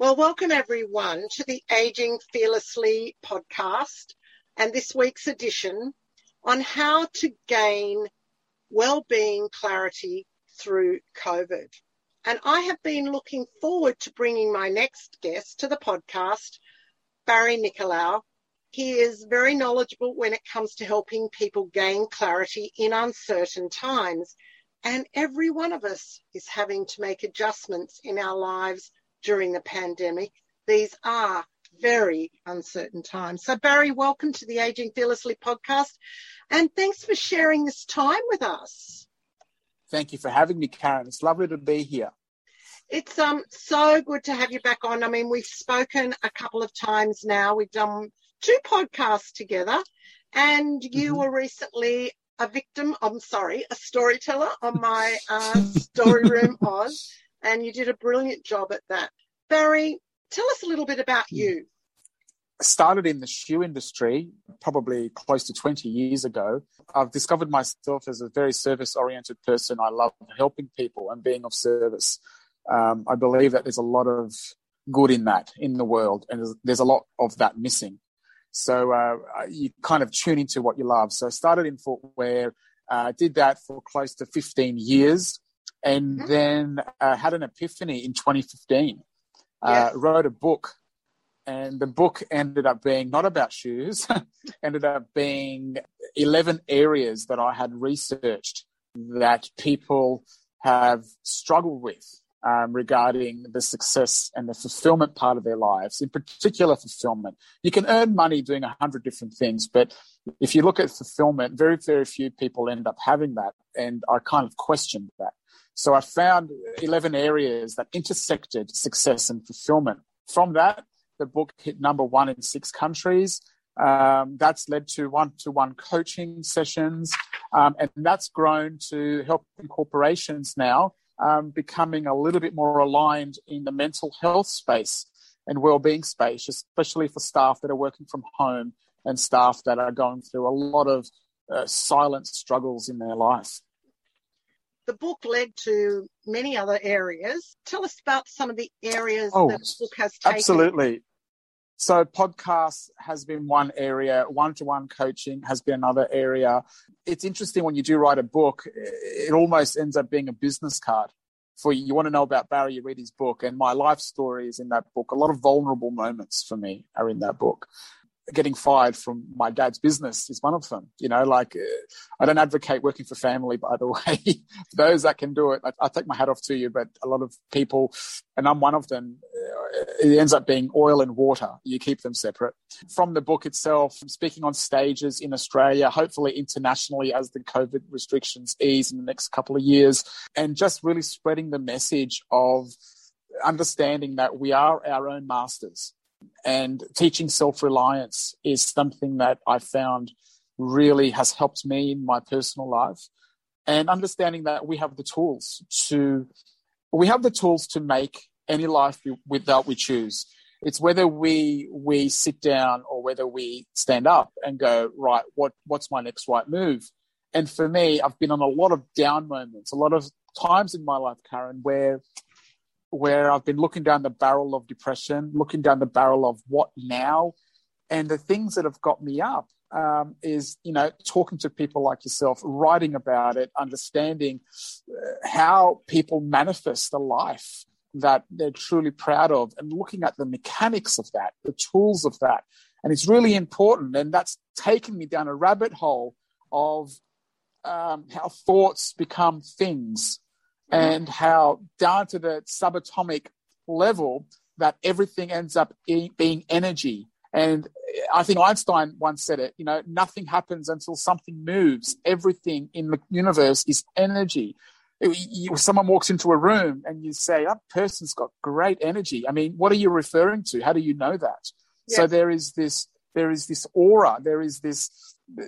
Well, welcome everyone to the Aging Fearlessly podcast and this week's edition on how to gain well-being clarity through COVID. And I have been looking forward to bringing my next guest to the podcast, Barry Nicolaou. He is very knowledgeable when it comes to helping people gain clarity in uncertain times. And every one of us is having to make adjustments in our lives during the pandemic. These are very uncertain times. So, Barry, welcome to the Aging Fearlessly podcast. And thanks for sharing this time with us. Thank you for having me, Karen. It's lovely to be here. It's um so good to have you back on. I mean, we've spoken a couple of times now. We've done two podcasts together, and you mm-hmm. were recently a victim. I'm sorry, a storyteller on my uh, Story Room Oz, and you did a brilliant job at that. Barry, tell us a little bit about hmm. you. I started in the shoe industry probably close to 20 years ago. I've discovered myself as a very service oriented person. I love helping people and being of service. Um, I believe that there's a lot of good in that in the world, and there's, there's a lot of that missing. So uh, you kind of tune into what you love. So I started in footwear, uh, did that for close to 15 years and mm-hmm. then uh, had an epiphany in 2015. Uh, wrote a book, and the book ended up being not about shoes, ended up being 11 areas that I had researched that people have struggled with um, regarding the success and the fulfillment part of their lives, in particular fulfillment. You can earn money doing a hundred different things, but if you look at fulfillment, very, very few people end up having that. And I kind of questioned that. So I found 11 areas that intersected success and fulfillment. From that, the book hit number one in six countries. Um, that's led to one to one coaching sessions. Um, and that's grown to helping corporations now um, becoming a little bit more aligned in the mental health space and well-being space, especially for staff that are working from home and staff that are going through a lot of uh, silent struggles in their life the book led to many other areas. Tell us about some of the areas oh, that the book has taken. Absolutely. So, podcasts has been one area, one to one coaching has been another area. It's interesting when you do write a book, it almost ends up being a business card for you. You want to know about Barry, you read his book, and my life story is in that book. A lot of vulnerable moments for me are in that book getting fired from my dad's business is one of them. You know, like uh, I don't advocate working for family, by the way. those that can do it, I, I, take my hat off to you. But a lot of people, and I'm one of them, uh, it ends up being oil and water. You keep them separate. From the book itself, speaking on stages in Australia, hopefully internationally as the COVID restrictions ease in the next couple of years, and just really spreading the message of understanding that we are our own masters and teaching self reliance is something that I found really has helped me in my personal life. And understanding that we have the tools to, we have the tools to make any life without we choose. It's whether we we sit down or whether we stand up and go right. What what's my next right move? And for me, I've been on a lot of down moments, a lot of times in my life, Karen, where where I've been looking down the barrel of depression, looking down the barrel of what now, and the things that have got me up um, is you know talking to people like yourself, writing about it, understanding uh, how people manifest the life that they're truly proud of, and looking at the mechanics of that, the tools of that, and it's really important. And that's taken me down a rabbit hole of um, how thoughts become things Mm-hmm. and how down to the subatomic level that everything ends up being energy And I think Einstein once said it, you know, nothing happens until something moves. Everything in the universe is energy. If someone walks into a room and you say, that person's got great energy. I mean, what are you referring to? How do you know that? Yes. So there is this, there is this aura, there is this,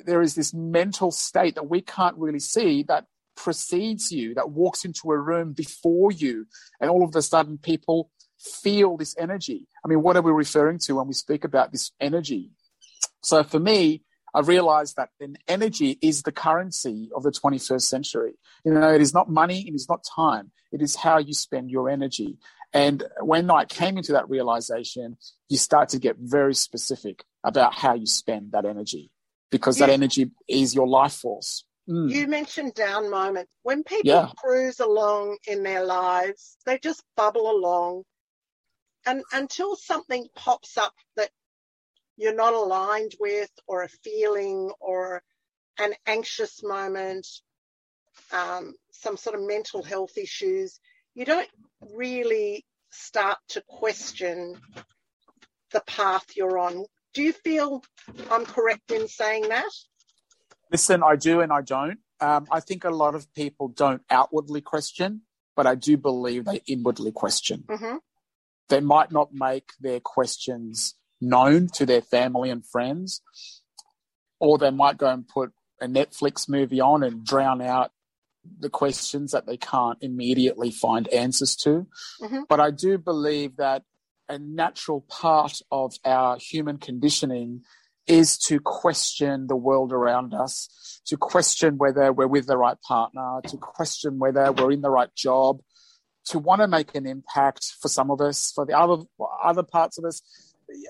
there is this mental state that we can't really see that precedes you, that walks into a room before you. And all of a sudden people feel this energy. I mean, what are we referring to when we speak about this energy? So for me, I realized that an energy is the currency of the 21st century. You know, it is not money, it is not time, it is how you spend your energy. And when I came into that realization, you start to get very specific about how you spend that energy because that energy is your life force. Mm. You mentioned down moment. When people yeah. cruise along in their lives, they just bubble along and until something pops up that you're not aligned with or a feeling or an anxious moment um, some sort of mental health issues you don't really start to question the path you're on do you feel i'm correct in saying that listen i do and i don't um, i think a lot of people don't outwardly question but i do believe they inwardly question mm-hmm they might not make their questions known to their family and friends, or they might go and put a Netflix movie on and drown out the questions that they can't immediately find answers to. Mm-hmm. But I do believe that a natural part of our human conditioning is to question the world around us, to question whether we're with the right partner, to question whether we're in the right job, to want to make an impact for some of us, for the other other parts of us.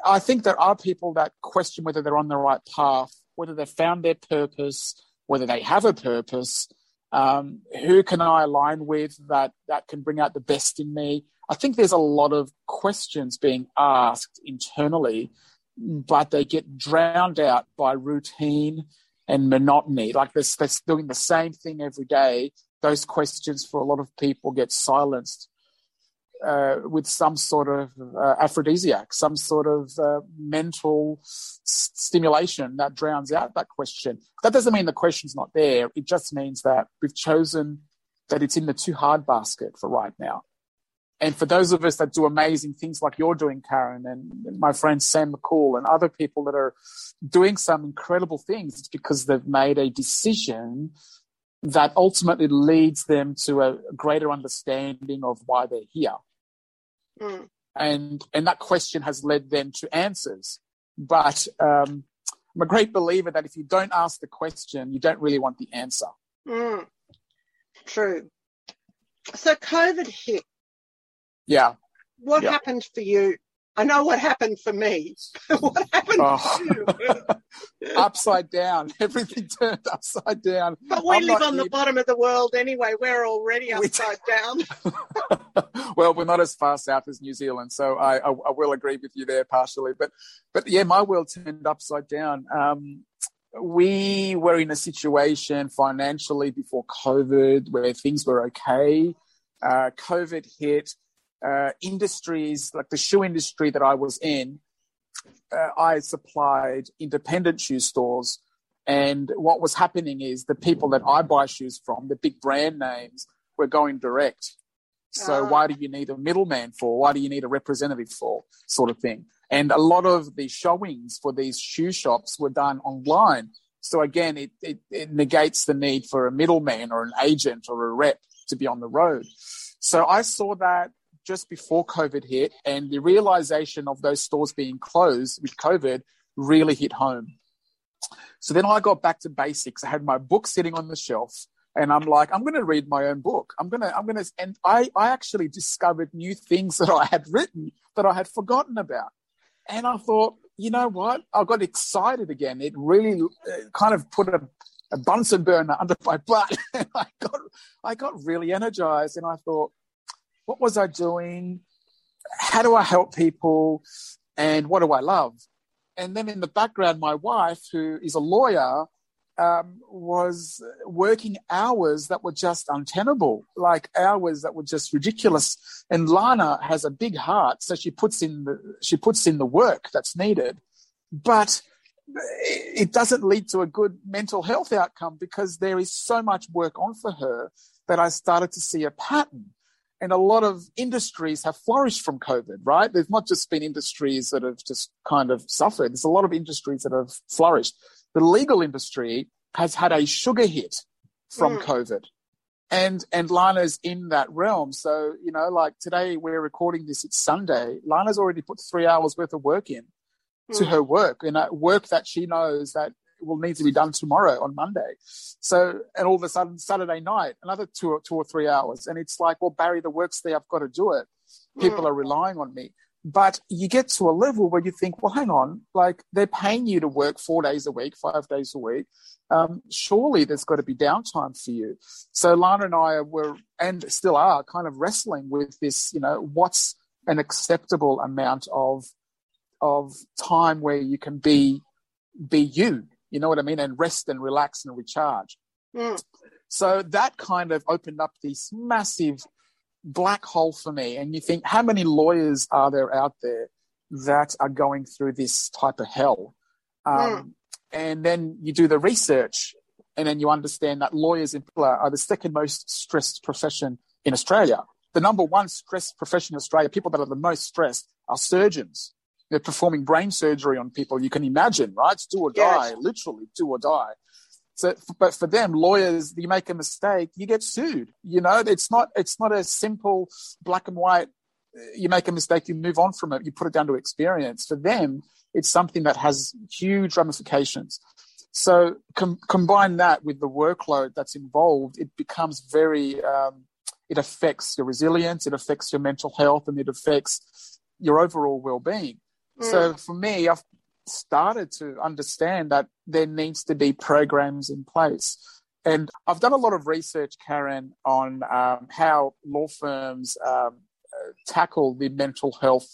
I think there are people that question whether they're on the right path, whether they've found their purpose, whether they have a purpose. Um, who can I align with that that can bring out the best in me? I think there's a lot of questions being asked internally, but they get drowned out by routine and monotony. Like they're, they're doing the same thing every day those questions for a lot of people get silenced uh, with some sort of uh, aphrodisiac, some sort of uh, mental s- stimulation that drowns out that question. That doesn't mean the question's not there. It just means that we've chosen that it's in the too hard basket for right now. And for those of us that do amazing things like you're doing, Karen, and my friend Sam McCool, and other people that are doing some incredible things, it's because they've made a decision that ultimately leads them to a greater understanding of why they're here. Mm. And, and that question has led them to answers. But um, I'm a great believer that if you don't ask the question, you don't really want the answer. Mm. True. So COVID hit. Yeah. What yeah. happened for you? I know what happened for me. what happened oh. upside down. Everything turned upside down. But we I'm live on the bottom of the world anyway. We're already upside down. well, we're not as far south as New Zealand, so I, I, I, will agree with you there partially. But, but yeah, my world turned upside down. Um, we were in a situation financially before COVID where things were okay. Uh, COVID hit uh, industries like the shoe industry that I was in, uh, I supplied independent shoe stores. And what was happening is the people that I buy shoes from, the big brand names, were going direct. So uh. why do you need a middleman for? Why do you need a representative for? Sort of thing. And a lot of the showings for these shoe shops were done online. So again, it, it, it negates the need for a middleman or an agent or a rep to be on the road. So I saw that just before COVID hit, and the realization of those stores being closed with COVID really hit home. So then I got back to basics. I had my book sitting on the shelf, and I'm like, I'm going to read my own book. I'm going to, I'm going to, and I, I actually discovered new things that I had written that I had forgotten about. And I thought, you know what? I got excited again. It really uh, kind of put a, a Bunsen burner under my butt. I got, I got really energized, and I thought, what was I doing? How do I help people? And what do I love? And then in the background, my wife, who is a lawyer, um, was working hours that were just untenable, like hours that were just ridiculous. And Lana has a big heart, so she puts in the she puts in the work that's needed. but it doesn't lead to a good mental health outcome because there is so much work on for her that I started to see a pattern. And a lot of industries have flourished from COVID, right? There's not just been industries that have just kind of suffered. There's a lot of industries that have flourished. The legal industry has had a sugar hit from mm. COVID. And and Lana's in that realm. So, you know, like today we're recording this, it's Sunday. Lana's already put three hours worth of work in to hmm. her work and uh, work that she knows that will need to be done tomorrow on Monday. So, and all of a sudden, Saturday night, another two or two or three hours, and it's like, well, Barry, the work's there. I've got to do it. People mm. are relying on me. But you get to a level where you think, well, hang on, like they're paying you to work four days a week, five days a week. Um, surely there's got to be downtime for you. So Lana and I were, and still are, kind of wrestling with this. You know, what's an acceptable amount of of time where you can be be you you know what i mean? And rest and relax and recharge. Mm. so that kind of opened up this massive black hole for me. And you think how many lawyers are there out there that are going through this type of hell? Um, mm. and then you do the research and then you understand that lawyers in are the second most stressed profession in australia. The number one stressed profession in australia people that are the most stressed are surgeons they're performing brain surgery on people. You can imagine, right? It's do or die, yes. literally do or die. So, but for them, lawyers, you make a mistake, you get sued. You know, it's not it's not a simple black and white. You make a mistake, you move on from it. You put it down to experience. For them, it's something that has huge ramifications. So com- combine that with the workload that's involved, it becomes very. Um, it affects your resilience, it affects your mental health, and it affects your overall well-being. So mm. for me, I've started to understand that there needs to be programs in place. And I've done a lot of research, Karen, on um, how law firms um, tackle the mental health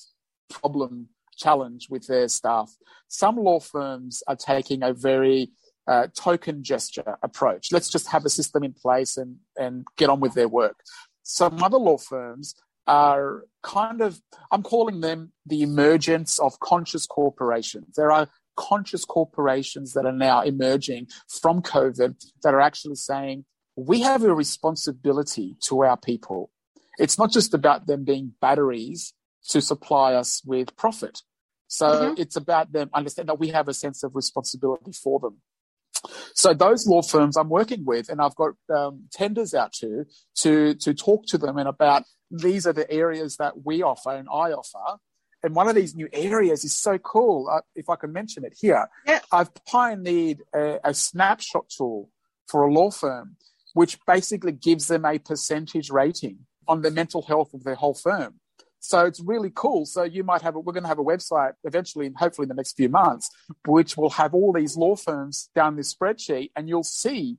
problem challenge with their staff. Some law firms are taking a very uh, token gesture approach. Let's just have a system in place and, and get on with their work. Some other law firms are kind of, I'm calling them the emergence of conscious corporations. There are conscious corporations that are now emerging from COVID that are actually saying, we have a responsibility to our people. It's not just about them being batteries to supply us with profit. So mm-hmm. it's about them understand that we have a sense of responsibility for them. So those law firms I'm working with, and I've got um, tenders out to to to talk to them and about these are the areas that we offer and I offer. And one of these new areas is so cool. Uh, if I can mention it here, yeah. I've pioneered a, a snapshot tool for a law firm, which basically gives them a percentage rating on the mental health of their whole firm. So it's really cool. So you might have, a, we're going to have a website eventually, and hopefully in the next few months, which will have all these law firms down this spreadsheet and you'll see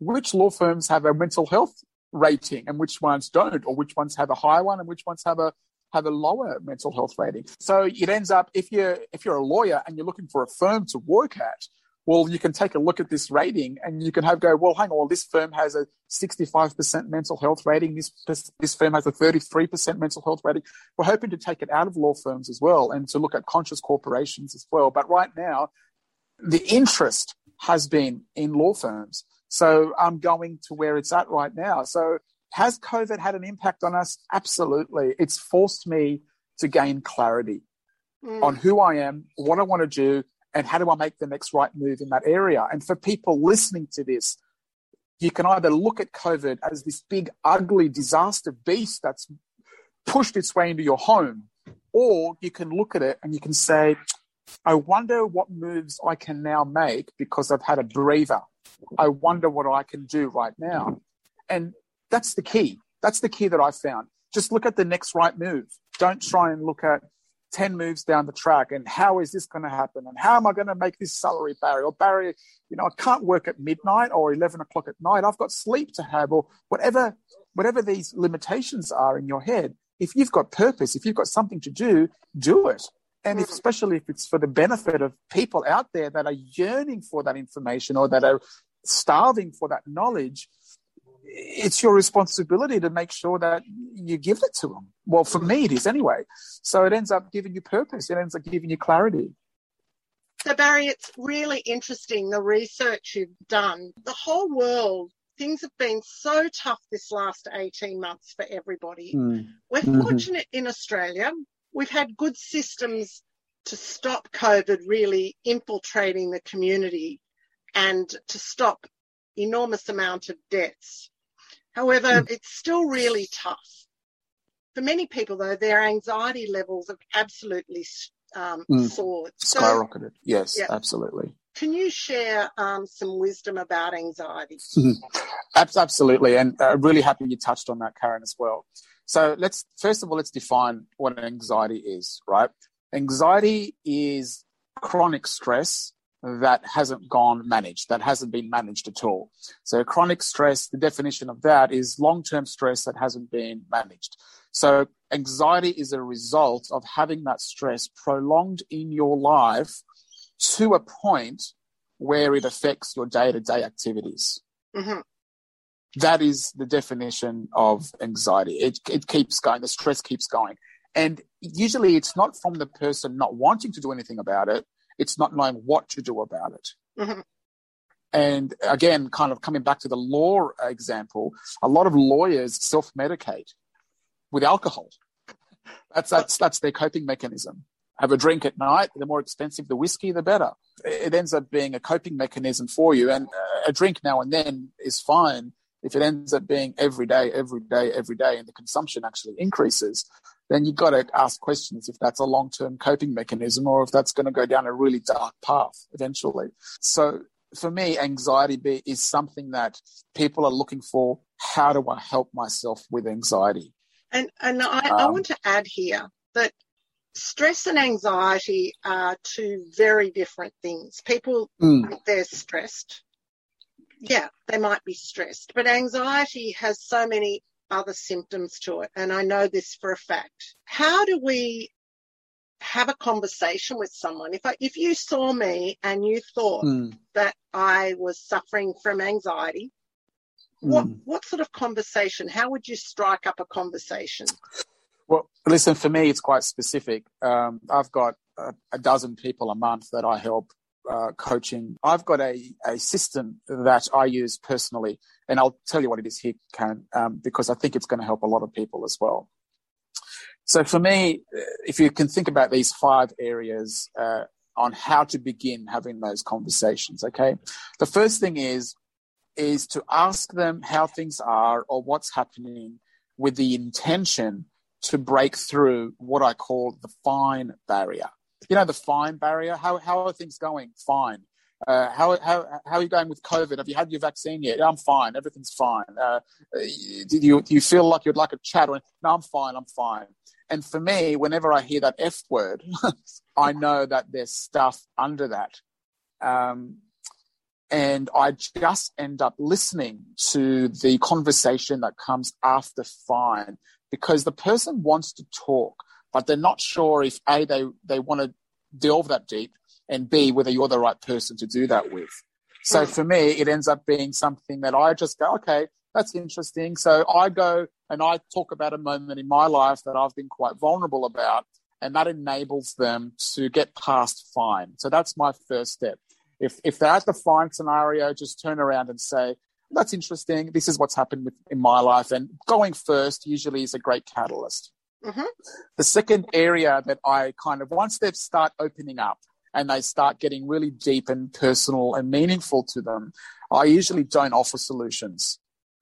which law firms have a mental health rating and which ones don't, or which ones have a higher one and which ones have a have a lower mental health rating. So it ends up if you're if you're a lawyer and you're looking for a firm to work at, well, you can take a look at this rating and you can have go, well, hang on, well, this firm has a 65% mental health rating. This this firm has a 33% mental health rating. We're hoping to take it out of law firms as well and to look at conscious corporations as well. But right now, the interest has been in law firms. So I'm going to where it's at right now. So has COVID had an impact on us? Absolutely. It's forced me to gain clarity mm. on who I am, what I want to do, and how do I make the next right move in that area. And for people listening to this, you can either look at COVID as this big, ugly disaster beast that's pushed its way into your home, or you can look at it and you can say, I wonder what moves I can now make because I've had a breather. I wonder what I can do right now. And that's the key. That's the key that I found. Just look at the next right move. Don't try and look at 10 moves down the track and how is this going to happen and how am I going to make this salary Barry or Barry, you know, I can't work at midnight or 11 o'clock at night. I've got sleep to have or whatever, whatever these limitations are in your head. If you've got purpose, if you've got something to do, do it. And if, especially if it's for the benefit of people out there that are yearning for that information or that are starving for that knowledge, it's your responsibility to make sure that you give it to them. Well, for me, it is anyway. So it ends up giving you purpose. It ends up giving you clarity. So, Barry, it's really interesting the research you've done. The whole world, things have been so tough this last 18 months for everybody. Mm. We're Mhm. fortunate in Australia. We've had good systems to stop COVID really infiltrating the community and to stop enormous amount of deaths. However, it's still really tough. For many people, though, their anxiety levels have absolutely um, Mm. soared. So, Skyrocketed. Yes, Yeah. absolutely. can you share um, some wisdom about anxiety? Abs- Absolutely, and uh, really happy you touched on that, Karen, as well. So let's first of all let's define what anxiety is. Right, anxiety is chronic stress that hasn't gone managed, that hasn't been managed at all. So chronic stress, the definition of that is long-term stress that hasn't been managed. So anxiety is a result of having that stress prolonged in your life to a point where it affects your day-to-day activities hmm that is the definition of anxiety. It, it keeps going, the stress keeps going. And usually it's not from the person not wanting to do anything about it, it's not knowing what to do about it. Mhm. And again, kind of coming back to the law example, a lot of lawyers self medicate with alcohol. That's, that's, that's their coping mechanism. Have a drink at night, the more expensive the whiskey, the better. It ends up being a coping mechanism for you. And a drink now and then is fine if it ends up being every day, every day, every day, and the consumption actually increases, then you've got to ask questions if that's a long term coping mechanism or if that's going to go down a really dark path eventually. So for me, anxiety is something that people are looking for. How do I help myself with anxiety? And and I, I Um, want to add here that stress and anxiety are two very different things. People Mm, think they're stressed. Yeah, they might be stressed, but anxiety has so many other symptoms to it, and I know this for a fact. How do we have a conversation with someone? If I, if you saw me and you thought mm, that I was suffering from anxiety, what mm. what sort of conversation? How would you strike up a conversation? Well, listen, for me, it's quite specific. Um, I've got a, a dozen people a month that I help uh, coaching. I've got a, a system that I use personally, and I'll tell you what it is here, Karen, um, because I think it's going to help a lot of people as well. So for me, if you can think about these five areas uh, on how to begin having those conversations, okay? The first thing is is to ask them how things are or what's happening with the intention to break through what I call the fine barrier. You know, the fine barrier. How how are things going? Fine. Uh, how how how are you going with COVID? Have you had your vaccine yet? I'm fine. Everything's fine. Uh, do you do you feel like you'd like a chat? No, I'm fine. I'm fine. And for me, whenever I hear that F word, I know that there's stuff under that. Um, and I just end up listening to the conversation that comes after fine because the person wants to talk, but they're not sure if A, they, they want to delve that deep, and B, whether you're the right person to do that with. So for me, it ends up being something that I just go, okay, that's interesting. So I go and I talk about a moment in my life that I've been quite vulnerable about, and that enables them to get past fine. So that's my first step. If if they're at the fine scenario, just turn around and say, "That's interesting. This is what's happened with, in my life." And going first usually is a great catalyst. Mhm. The second area that I kind of once they start opening up and they start getting really deep and personal and meaningful to them, I usually don't offer solutions.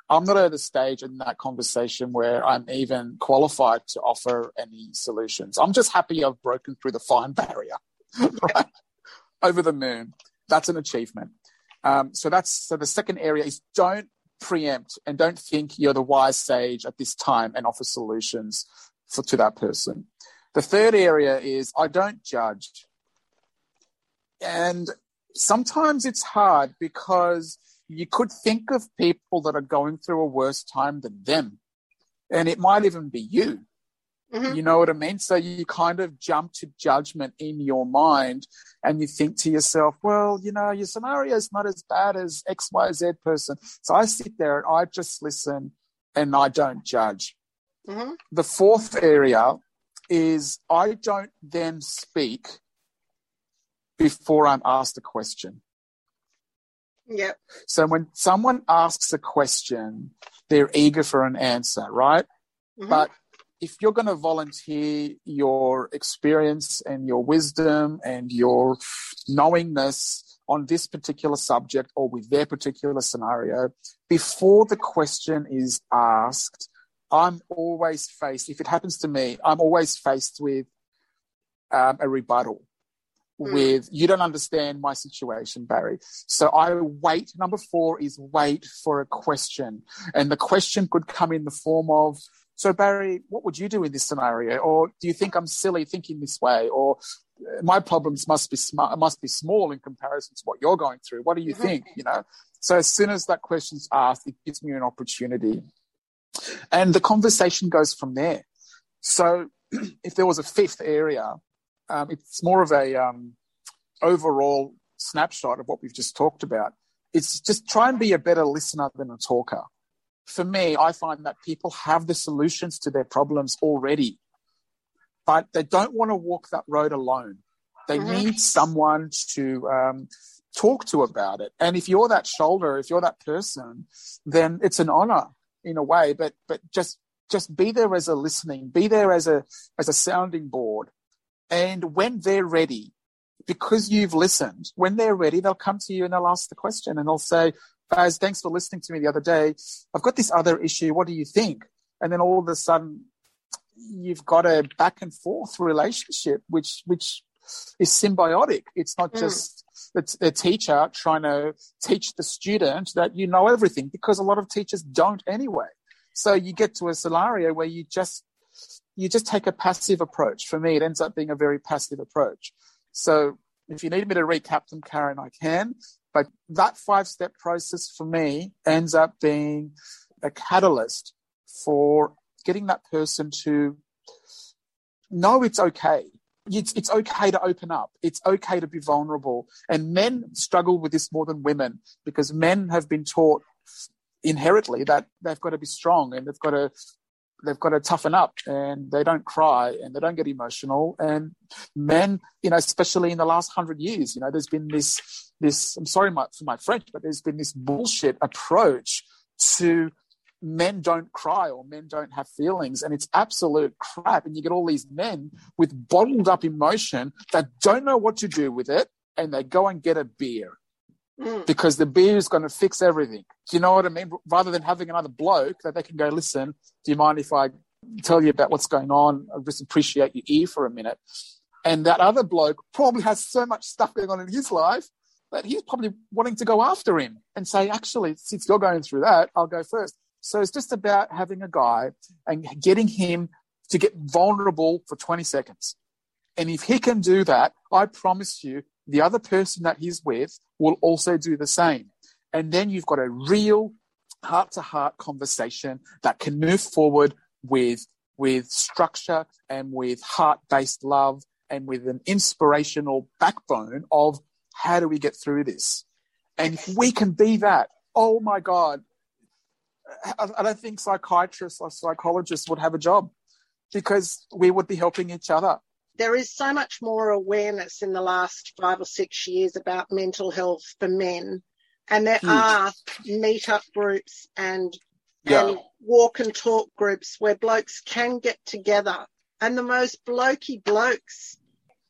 I'm not at a stage in that conversation where I'm even qualified to offer any solutions. I'm just happy I've broken through the fine barrier, right? Over the moon. That's an achievement. Um, so that's so the second area is don't preempt and don't think you're the wise sage at this time and offer solutions for to that person. The third area is I don't judge. And sometimes it's hard because you could think of people that are going through a worse time than them. And it might even be you. Mhm. You know what I mean? So you kind of jump to judgment in your mind and you think to yourself, well, you know, your scenario is not as bad as XYZ person. So I sit there and I just listen and I don't judge. Mhm. The fourth area is I don't then speak before I'm asked a question. Yep. So when someone asks a question, they're eager for an answer, right? Mm-hmm. But if you're going to volunteer your experience and your wisdom and your knowingness on this particular subject or with their particular scenario, before the question is asked, I'm always faced, if it happens to me, I'm always faced with um, a rebuttal. Mm. With you don't understand my situation, Barry. So I wait. Number four is wait for a question. And the question could come in the form of, so, Barry, what would you do in this scenario? Or do you think I'm silly thinking this way? Or uh, my problems must be smart, must be small in comparison to what you're going through. What do you mm-hmm. think? You know. So as soon as that question's asked, it gives me an opportunity, and the conversation goes from there. So, if there was a fifth area, um, it's more of a um, overall snapshot of what we've just talked about. It's just try and be a better listener than a talker for me, I find that people have the solutions to their problems already, but they don't want to walk that road alone. They mm-hmm. need someone to um, talk to about it. And if you're that shoulder, if you're that person, then it's an honor in a way. But but just just be there as a listening, be there as a as a sounding board. And when they're ready, because you've listened, when they're ready, they'll come to you and they'll ask the question and they'll say, Baz, thanks for listening to me the other day. I've got this other issue. What do you think? And then all of a sudden, you've got a back and forth relationship, which which is symbiotic. It's not mm. just the, the teacher trying to teach the student that you know everything, because a lot of teachers don't anyway. So you get to a scenario where you just you just take a passive approach. For me, it ends up being a very passive approach. So if you need me to recap them, Karen, I can. But that five step process for me ends up being a catalyst for getting that person to know it's okay. It's, it's okay to open up. It's okay to be vulnerable. And men struggle with this more than women because men have been taught inherently that they've got to be strong and they've got to they've got to toughen up and they don't cry and they don't get emotional and men you know especially in the last hundred years you know there's been this this i'm sorry my, for my french but there's been this bullshit approach to men don't cry or men don't have feelings and it's absolute crap. And you get all these men with bottled up emotion that don't know what to do with it and they go and get a beer mm. because the beer is going to fix everything. Do you know what i mean? Rather than having another bloke that they can go listen do you mind if i tell you about what's going on? I just appreciate your ear for a minute. And that other bloke probably has so much stuff going on in his life that he's probably wanting to go after him and say, actually, since you're going through that, I'll go first. So it's just about having a guy and getting him to get vulnerable for 20 seconds. And if he can do that, I promise you, the other person that he's with will also do the same. And then you've got a real heart to heart conversation that can move forward with, with structure and with heart based love and with an inspirational backbone of how do we get through this? And if we can be that, oh my God, I don't think psychiatrists or psychologists would have a job because we would be helping each other. There is so much more awareness in the last five or six years about mental health for men. And there Huge. are meetup groups and, yeah. and walk and talk groups where blokes can get together. And the most blokey blokes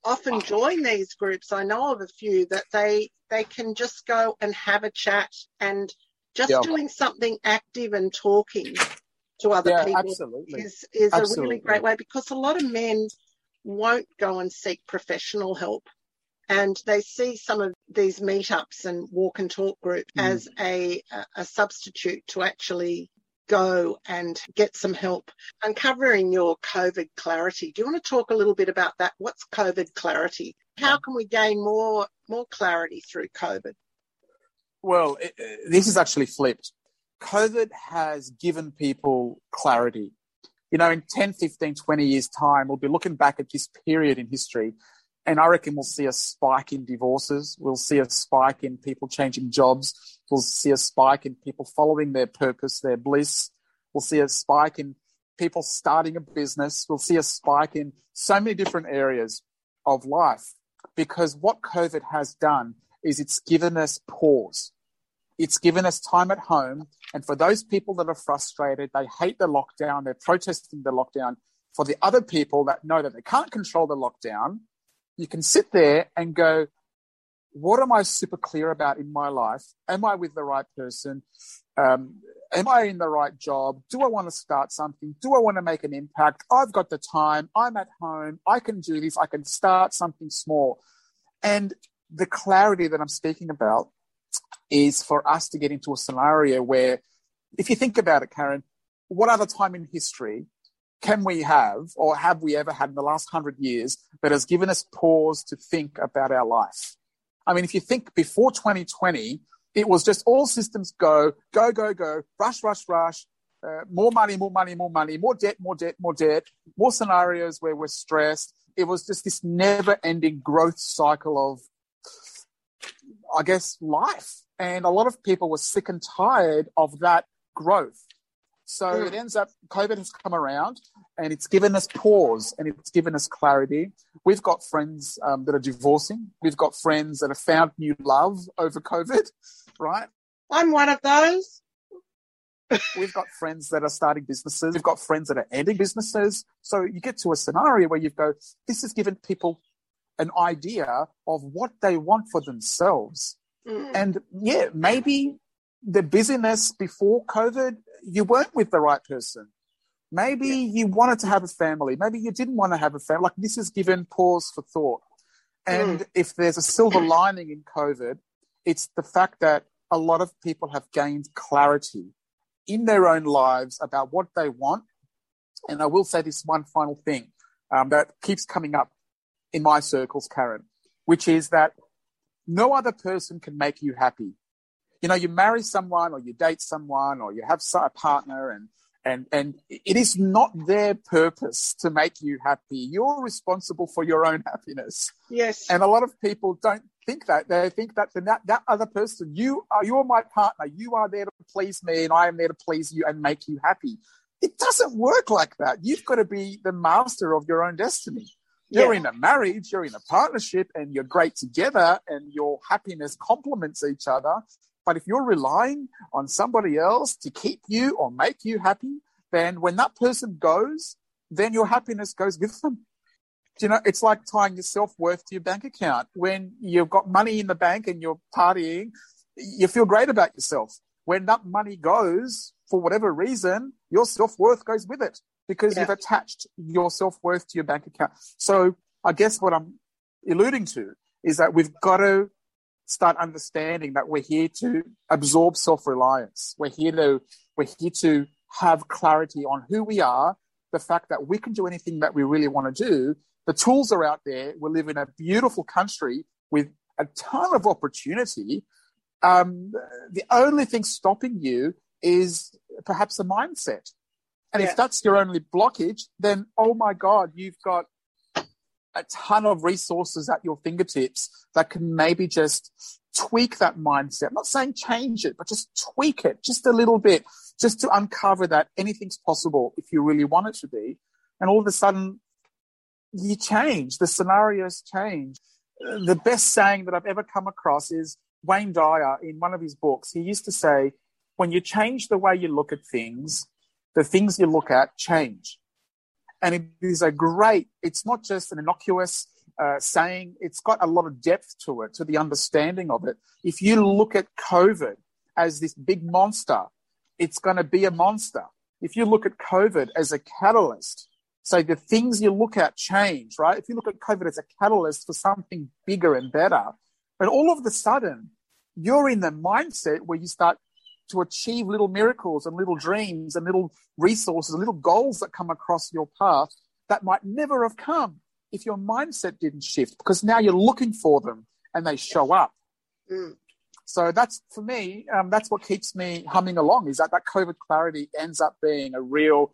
often join these groups. I know of a few that they they can just go and have a chat and just yeah. doing something active and talking to other yeah, people absolutely. is is absolutely. a really great way because a lot of men won't go and seek professional help and they see some of these meetups and walk and talk groups mm. as a a substitute to actually go and get some help. Uncovering your COVID clarity. Do you want to talk a little bit about that? What's COVID clarity? How can we gain more more clarity through COVID? Well, it, uh, this is actually flipped. COVID has given people clarity. You know, in 10, 15, 20 years' time, we'll be looking back at this period in history and I reckon we'll see a spike in divorces. We'll see a spike in people changing jobs. We'll see a spike in people following their purpose, their bliss. We'll see a spike in people starting a business. We'll see a spike in so many different areas of life. because what COVID has done is it's given us pause. It's given us time at home. And for those people that are frustrated, they hate the lockdown, they're protesting the lockdown. For the other people that know that they can't control the lockdown, you can sit there and go, what am I super clear about in my life? Am I with the right person? Um, am I in the right job? Do I want to start something? Do I want to make an impact? I've got the time. I'm at home. I can do this. I can start something small. And the clarity that I'm speaking about is for us to get into a scenario where, if you think about it, Karen, what other time in history can we have, or have we ever had in the last hundred years, that has given us pause to think about our life? I mean, if you think before 2020, it was just all systems go, go, go, go, rush, rush, rush, uh, more money, more money, more money, more debt, more debt, more debt, more scenarios where we're stressed. It was just this never ending growth cycle of, I guess, life. And a lot of people were sick and tired of that growth. So mm. it ends up, COVID has come around and it's given us pause and it's given us clarity. We've got friends um, that are divorcing. We've got friends that have found new love over COVID, right? I'm one of those. We've got friends that are starting businesses. We've got friends that are ending businesses. So you get to a scenario where you go, this has given people an idea of what they want for themselves. Mm. And yeah, maybe the busyness before COVID you weren't with the right person. Maybe yeah. you wanted to have a family. Maybe you didn't want to have a family. Like this is given pause for thought. And mm. if there's a silver lining in COVID, it's the fact that a lot of people have gained clarity in their own lives about what they want. And I will say this one final thing um, that keeps coming up in my circles, Karen, which is that no other person can make you happy you know, you marry someone or you date someone or you have a partner and and and it is not their purpose to make you happy. You're responsible for your own happiness. Yes. And a lot of people don't think that. They think that that, that other person, you are you're my partner. You are there to please me and I am there to please you and make you happy. It doesn't work like that. You've got to be the master of your own destiny. You're yeah. in a marriage, you're in a partnership, and you're great together, and your happiness complements each other. But if you're relying on somebody else to keep you or make you happy, then when that person goes, then your happiness goes with them. Do you know, it's like tying your self worth to your bank account. When you've got money in the bank and you're partying, you feel great about yourself. When that money goes, for whatever reason, your self worth goes with it because yeah. you've attached your self worth to your bank account. So I guess what I'm alluding to is that we've got to start understanding that we're here to absorb self-reliance. We're here to we're here to have clarity on who we are, the fact that we can do anything that we really want to do. The tools are out there. We live in a beautiful country with a ton of opportunity. Um, the only thing stopping you is perhaps a mindset. And yeah. if that's your only blockage, then oh my God, you've got a ton of resources at your fingertips that can maybe just tweak that mindset. I'm not saying change it, but just tweak it just a little bit, just to uncover that anything's possible if you really want it to be. And all of a sudden, you change, the scenarios change. The best saying that I've ever come across is Wayne Dyer in one of his books. He used to say, when you change the way you look at things, the things you look at change. And it is a great, it's not just an innocuous uh, saying, it's got a lot of depth to it, to the understanding of it. If you look at COVID as this big monster, it's going to be a monster. If you look at COVID as a catalyst, so the things you look at change, right? If you look at COVID as a catalyst for something bigger and better, but all of a sudden, you're in the mindset where you start to achieve little miracles and little dreams and little resources and little goals that come across your path that might never have come if your mindset didn't shift because now you're looking for them and they show up. Mm. So that's for me, um, that's what keeps me humming along is that that COVID clarity ends up being a real,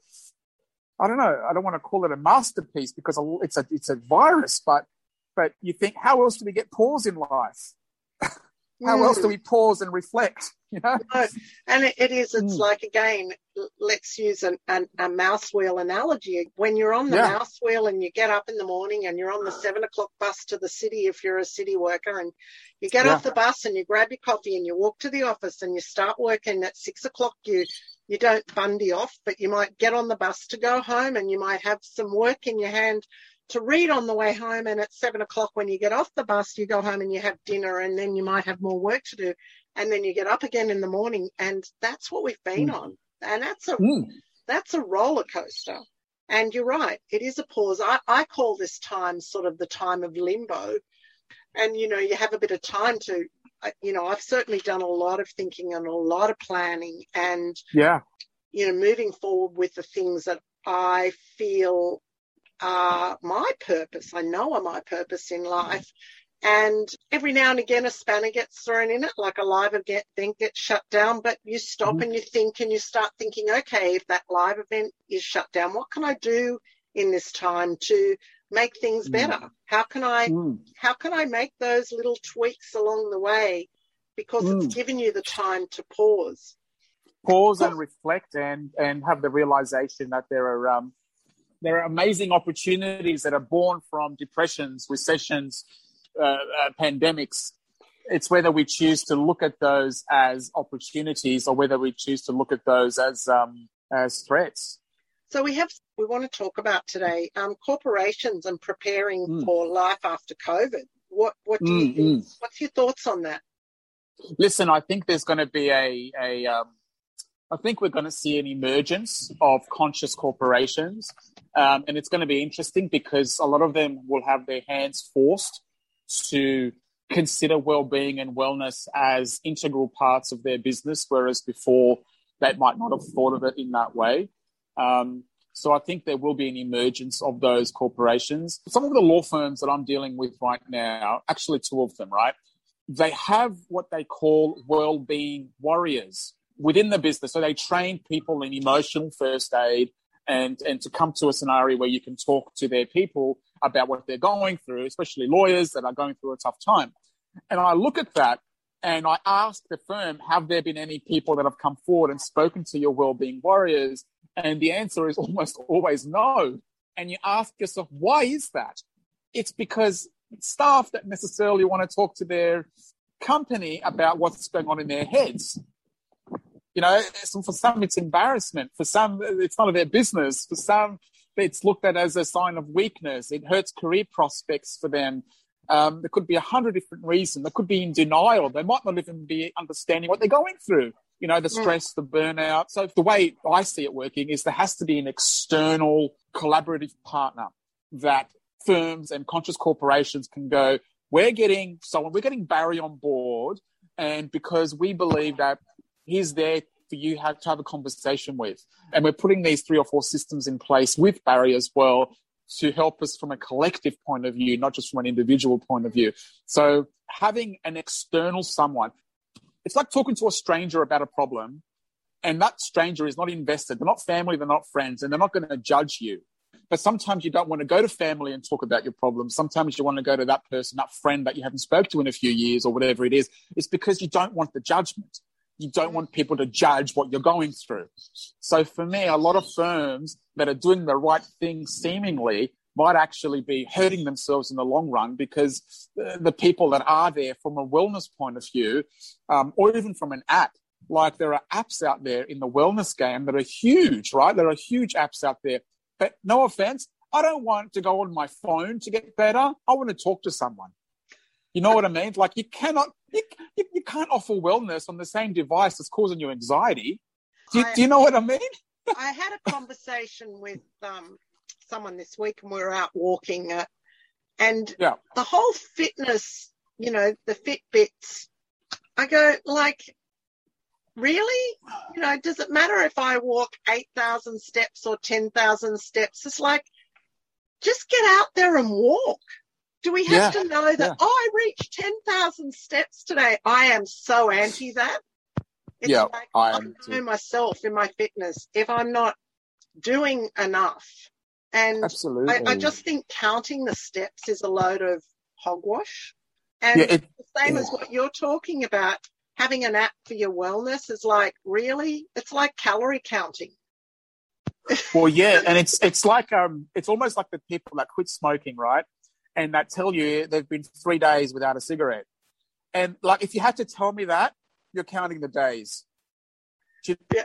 I don't know, I don't want to call it a masterpiece because it's a, it's a virus, but, but you think, how else do we get pause in life? how mm. else do we pause and reflect? You know? No. And it, it is, it's Mm. like, again, let's use an, an, a mouse wheel analogy. When you're on the Yeah. mouse wheel and you get up in the morning and you're on the seven o'clock bus to the city if you're a city worker and you get Yeah. off the bus and you grab your coffee and you walk to the office and you start working at six o'clock, you, you don't bundy off, but you might get on the bus to go home and you might have some work in your hand to read on the way home. And at seven o'clock, when you get off the bus, you go home and you have dinner and then you might have more work to do. And then you get up again in the morning. And that's what we've been Mm. on. And that's a, Mm. that's a roller coaster. And you're right. It is a pause. I, I call this time sort of the time of limbo. And, you know, you have a bit of time to, you know, I've certainly done a lot of thinking and a lot of planning and, Yeah. you know, moving forward with the things that I feel are my purpose. I know are my purpose in life. And every now and again, a spanner gets thrown in it, like a live event then gets shut down. But you stop Mhm. and you think and you start thinking, okay, if that live event is shut down, what can I do in this time to make things Mm. better? How can I Mm. how can I make those little tweaks along the way? Because it's Mm. given you the time to pause. Pause and reflect and, and have the realization that there are, um, there are amazing opportunities that are born from depressions, recessions, uh, uh, pandemics. It's whether we choose to look at those as opportunities or whether we choose to look at those as, um, as threats. So we have we want to talk about today um, corporations and preparing Mm. for life after COVID. What what do you Mm, think? What's your thoughts on that? Listen, I think there's going to be a, a um, I think we're going to see an emergence of conscious corporations. Um, and it's going to be interesting because a lot of them will have their hands forced to consider well-being and wellness as integral parts of their business, whereas before they might not have thought of it in that way. Um, so I think there will be an emergence of those corporations. Some of the law firms that I'm dealing with right now, actually two of them, right? They have what they call well-being warriors within the business. So they train people in emotional first aid and, and to come to a scenario where you can talk to their people about what they're going through, especially lawyers that are going through a tough time. And I look at that and I ask the firm, have there been any people that have come forward and spoken to your well-being warriors? And the answer is almost always no. And you ask yourself, why is that? It's because staff don't necessarily want to talk to their company about what's going on in their heads. You know, so for some it's embarrassment. For some, it's none of their business. For some, it's looked at as a sign of weakness. It hurts career prospects for them. Um, there could be a hundred different reasons. They could be in denial. They might not even be understanding what they're going through. You know, the stress, the burnout. So the way I see it working is there has to be an external collaborative partner that firms and conscious corporations can go, we're getting someone, we're getting Barry on board. And because we believe that he's there for you have to have a conversation with. And we're putting these three or four systems in place with Barry as well to help us from a collective point of view, not just from an individual point of view. So having an external someone, it's like talking to a stranger about a problem and that stranger is not invested. They're not family, they're not friends, and they're not going to judge you. But sometimes you don't want to go to family and talk about your problems. Sometimes you want to go to that person, that friend that you haven't spoke to in a few years or whatever it is. It's because you don't want the judgment. You don't want people to judge what you're going through. So for me, a lot of firms that are doing the right thing seemingly might actually be hurting themselves in the long run because the, people that are there from a wellness point of view, um, or even from an app, like there are apps out there in the wellness game that are huge, right? There are huge apps out there. But no offense, I don't want to go on my phone to get better. I want to talk to someone. You know what I mean? Like you cannot, you, you, you can't offer wellness on the same device that's causing you anxiety. Do you, I- do you know what I mean? I had a conversation with um, someone this week, and we were out walking, uh, and Yeah. the whole fitness, you know, the Fitbits. I go like, really? You know, does it matter if I walk eight thousand steps or ten thousand steps? It's like, just get out there and walk. Do we have Yeah, to know that? yeah. Oh, I reached ten thousand steps today. I am so anti that. It's Yeah, like, I I am know too. myself in my fitness if I'm not doing enough. And Absolutely. I, I just think counting the steps is a load of hogwash. And yeah, it, the same as what you're talking about, having an app for your wellness is like, really? It's like calorie counting. well, yeah, and it's it's like um, it's almost like the people that quit smoking, right? And that tell you they've been three days without a cigarette. And like, if you had to tell me that, you're counting the days. You, yeah,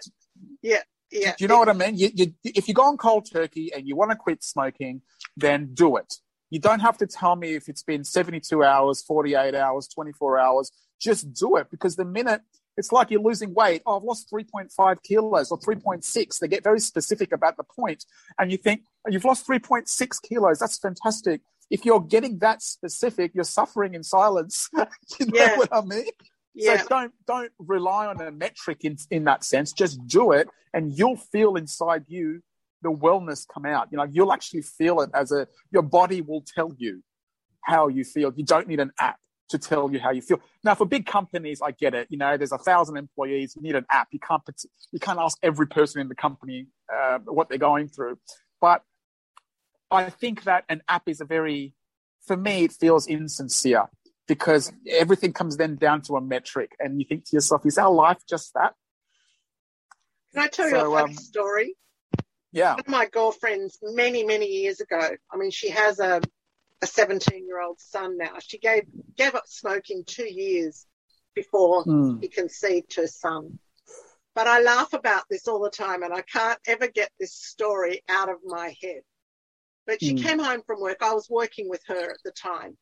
yeah, yeah. Do you know what I mean? You, you, if you go on cold turkey and you want to quit smoking, then do it. You don't have to tell me if it's been 72 hours, 48 hours, 24 hours. Just do it because the minute it's like you're losing weight. Oh, I've lost 3.5 kilos or 3.6. They get very specific about the point, and you think oh, you've lost 3.6 kilos. That's fantastic. If you're getting that specific, you're suffering in silence. you know yeah. what I mean? Yeah. So don't don't rely on a metric in in that sense. Just do it, and you'll feel inside you the wellness come out. You know, you'll actually feel it as a your body will tell you how you feel. You don't need an app to tell you how you feel. Now, for big companies, I get it. You know, there's a thousand employees. You need an app. You can't you can't ask every person in the company uh, what they're going through. But I think that an app is a very, for me, it feels insincere because everything comes then down to a metric, and you think to yourself, is our life just that? Can I tell so, you a um, story? Yeah. One of my girlfriends many, many years ago, I mean, she has a a 17 year old son now. She gave, gave up smoking two years before mm. he conceived her son. But I laugh about this all the time and I can't ever get this story out of my head. But she mm. came home from work. I was working with her at the time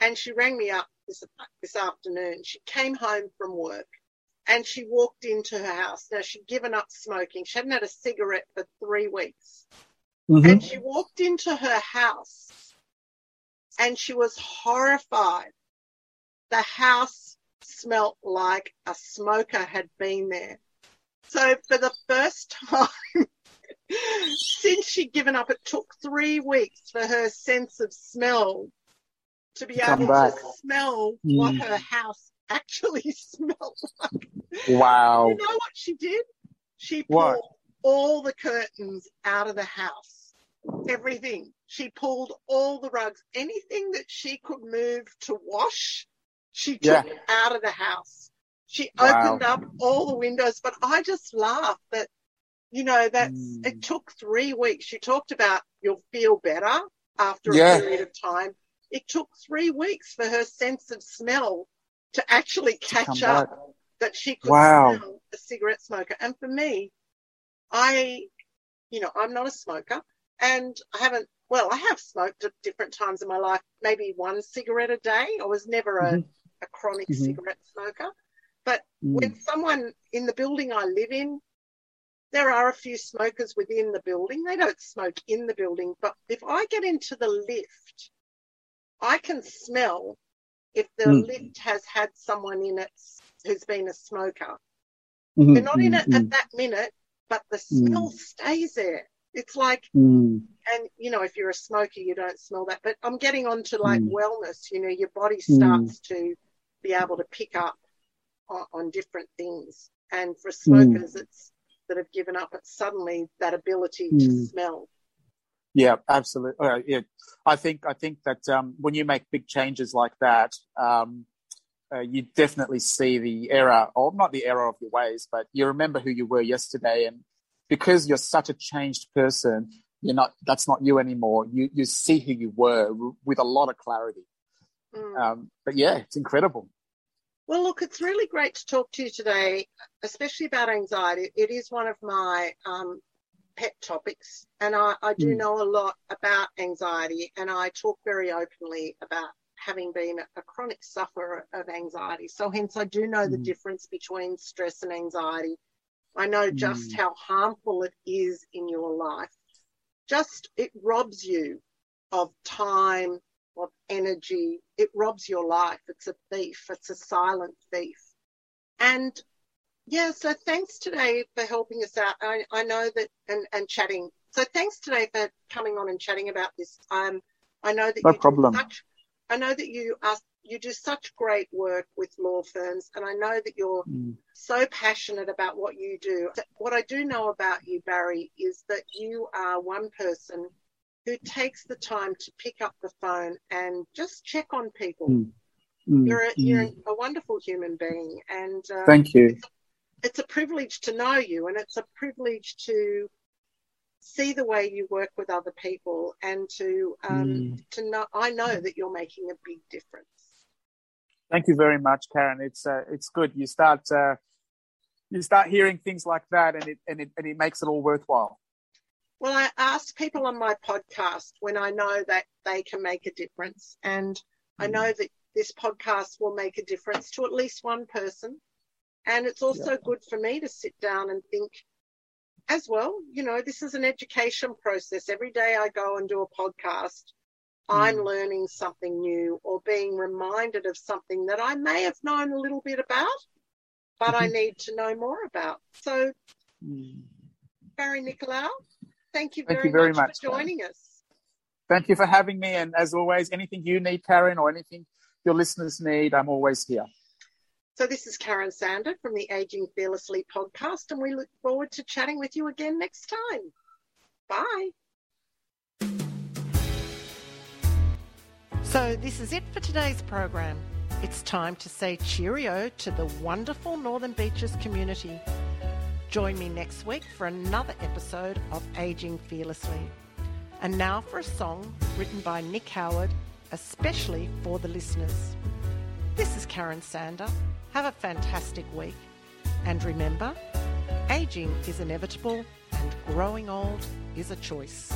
and she rang me up this, this afternoon. She came home from work and she walked into her house. Now she'd given up smoking. She hadn't had a cigarette for three weeks. Mm-hmm. And she walked into her house and she was horrified. The house smelt like a smoker had been there. So for the first time since she'd given up, it took three weeks for her sense of smell to be able back. to smell mm. what her house actually smelled like. Wow. You know what she did? She pulled what? all the curtains out of the house. Everything. She pulled all the rugs, anything that she could move to wash, she took yeah. out of the house. She wow. opened up all the windows, but I just laughed that, you know, that mm. it took three weeks. She talked about you'll feel better after yeah. a period of time. It took three weeks for her sense of smell to actually catch up back. that she could wow. smell a cigarette smoker. And for me, I, you know, I'm not a smoker and I haven't well, I have smoked at different times in my life, maybe one cigarette a day. I was never a, mm-hmm. a chronic mm-hmm. cigarette smoker. But mm. when someone in the building I live in, there are a few smokers within the building. They don't smoke in the building, but if I get into the lift, I can smell if the mm. lift has had someone in it who's been a smoker. Mm-hmm. They're not in it at mm-hmm. that minute, but the smell mm. stays there. It's like, and you know, if you're a smoker, you don't smell that. But I'm getting on to like wellness. You know, your body starts to be able to pick up on, on different things. And for smokers, it's that have given up, suddenly that ability to mm. smell. Yeah, absolutely. Uh, yeah, I think I think that um, when you make big changes like that, um, uh, you definitely see the error, or not the error of your ways, but you remember who you were yesterday, and because you're such a changed person, you're not, that's not you anymore. You, you see who you were with a lot of clarity. Mm. Um, but yeah, it's incredible. Well, look, it's really great to talk to you today, especially about anxiety. It is one of my um, pet topics, and I, I do mm. know a lot about anxiety, and I talk very openly about having been a chronic sufferer of anxiety. So, hence, I do know mm. the difference between stress and anxiety. I know just mm. how harmful it is in your life. Just it robs you of time, of energy. It robs your life. It's a thief. It's a silent thief. And yeah, so thanks today for helping us out. I, I know that and, and chatting. So thanks today for coming on and chatting about this. Um, I know that no problem. Such, I know that you are you do such great work with law firms, and I know that you're mm. so passionate about what you do. What I do know about you, Barry, is that you are one person who takes the time to pick up the phone and just check on people. Mm. Mm, you're a, mm. you're a wonderful human being, and uh, thank you. It's, it's a privilege to know you, and it's a privilege to see the way you work with other people, and to um, mm. to know. I know that you're making a big difference. Thank you very much, Karen. It's uh, it's good. You start uh, you start hearing things like that, and it and it and it makes it all worthwhile. Well, I ask people on my podcast when I know that they can make a difference, and mm. I know that this podcast will make a difference to at least one person. And it's also yeah. good for me to sit down and think as well, you know, this is an education process. Every day I go and do a podcast, mm. I'm learning something new or being reminded of something that I may have known a little bit about, but mm-hmm. I need to know more about. So, mm. Barry Nicolaou, thank you very, thank you very much, much, for joining Karen. us. Thank you for having me. And as always, anything you need, Karen, or anything your listeners need, I'm always here. So, this is Karen Sander from the Aging Fearlessly podcast, and we look forward to chatting with you again next time. Bye. So, this is it for today's program. It's time to say cheerio to the wonderful Northern Beaches community. Join me next week for another episode of Aging Fearlessly. And now for a song written by Nick Howard especially for the listeners. This is Karen Sander. Have a fantastic week. And remember, aging is inevitable and growing old is a choice.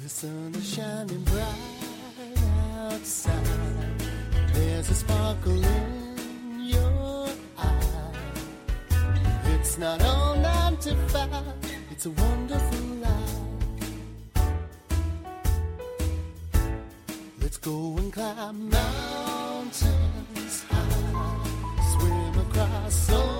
The sun is shining bright outside. There's a sparkle in not all nine to five, it's a wonderful life. Let's go and climb mountains high, swim across oceans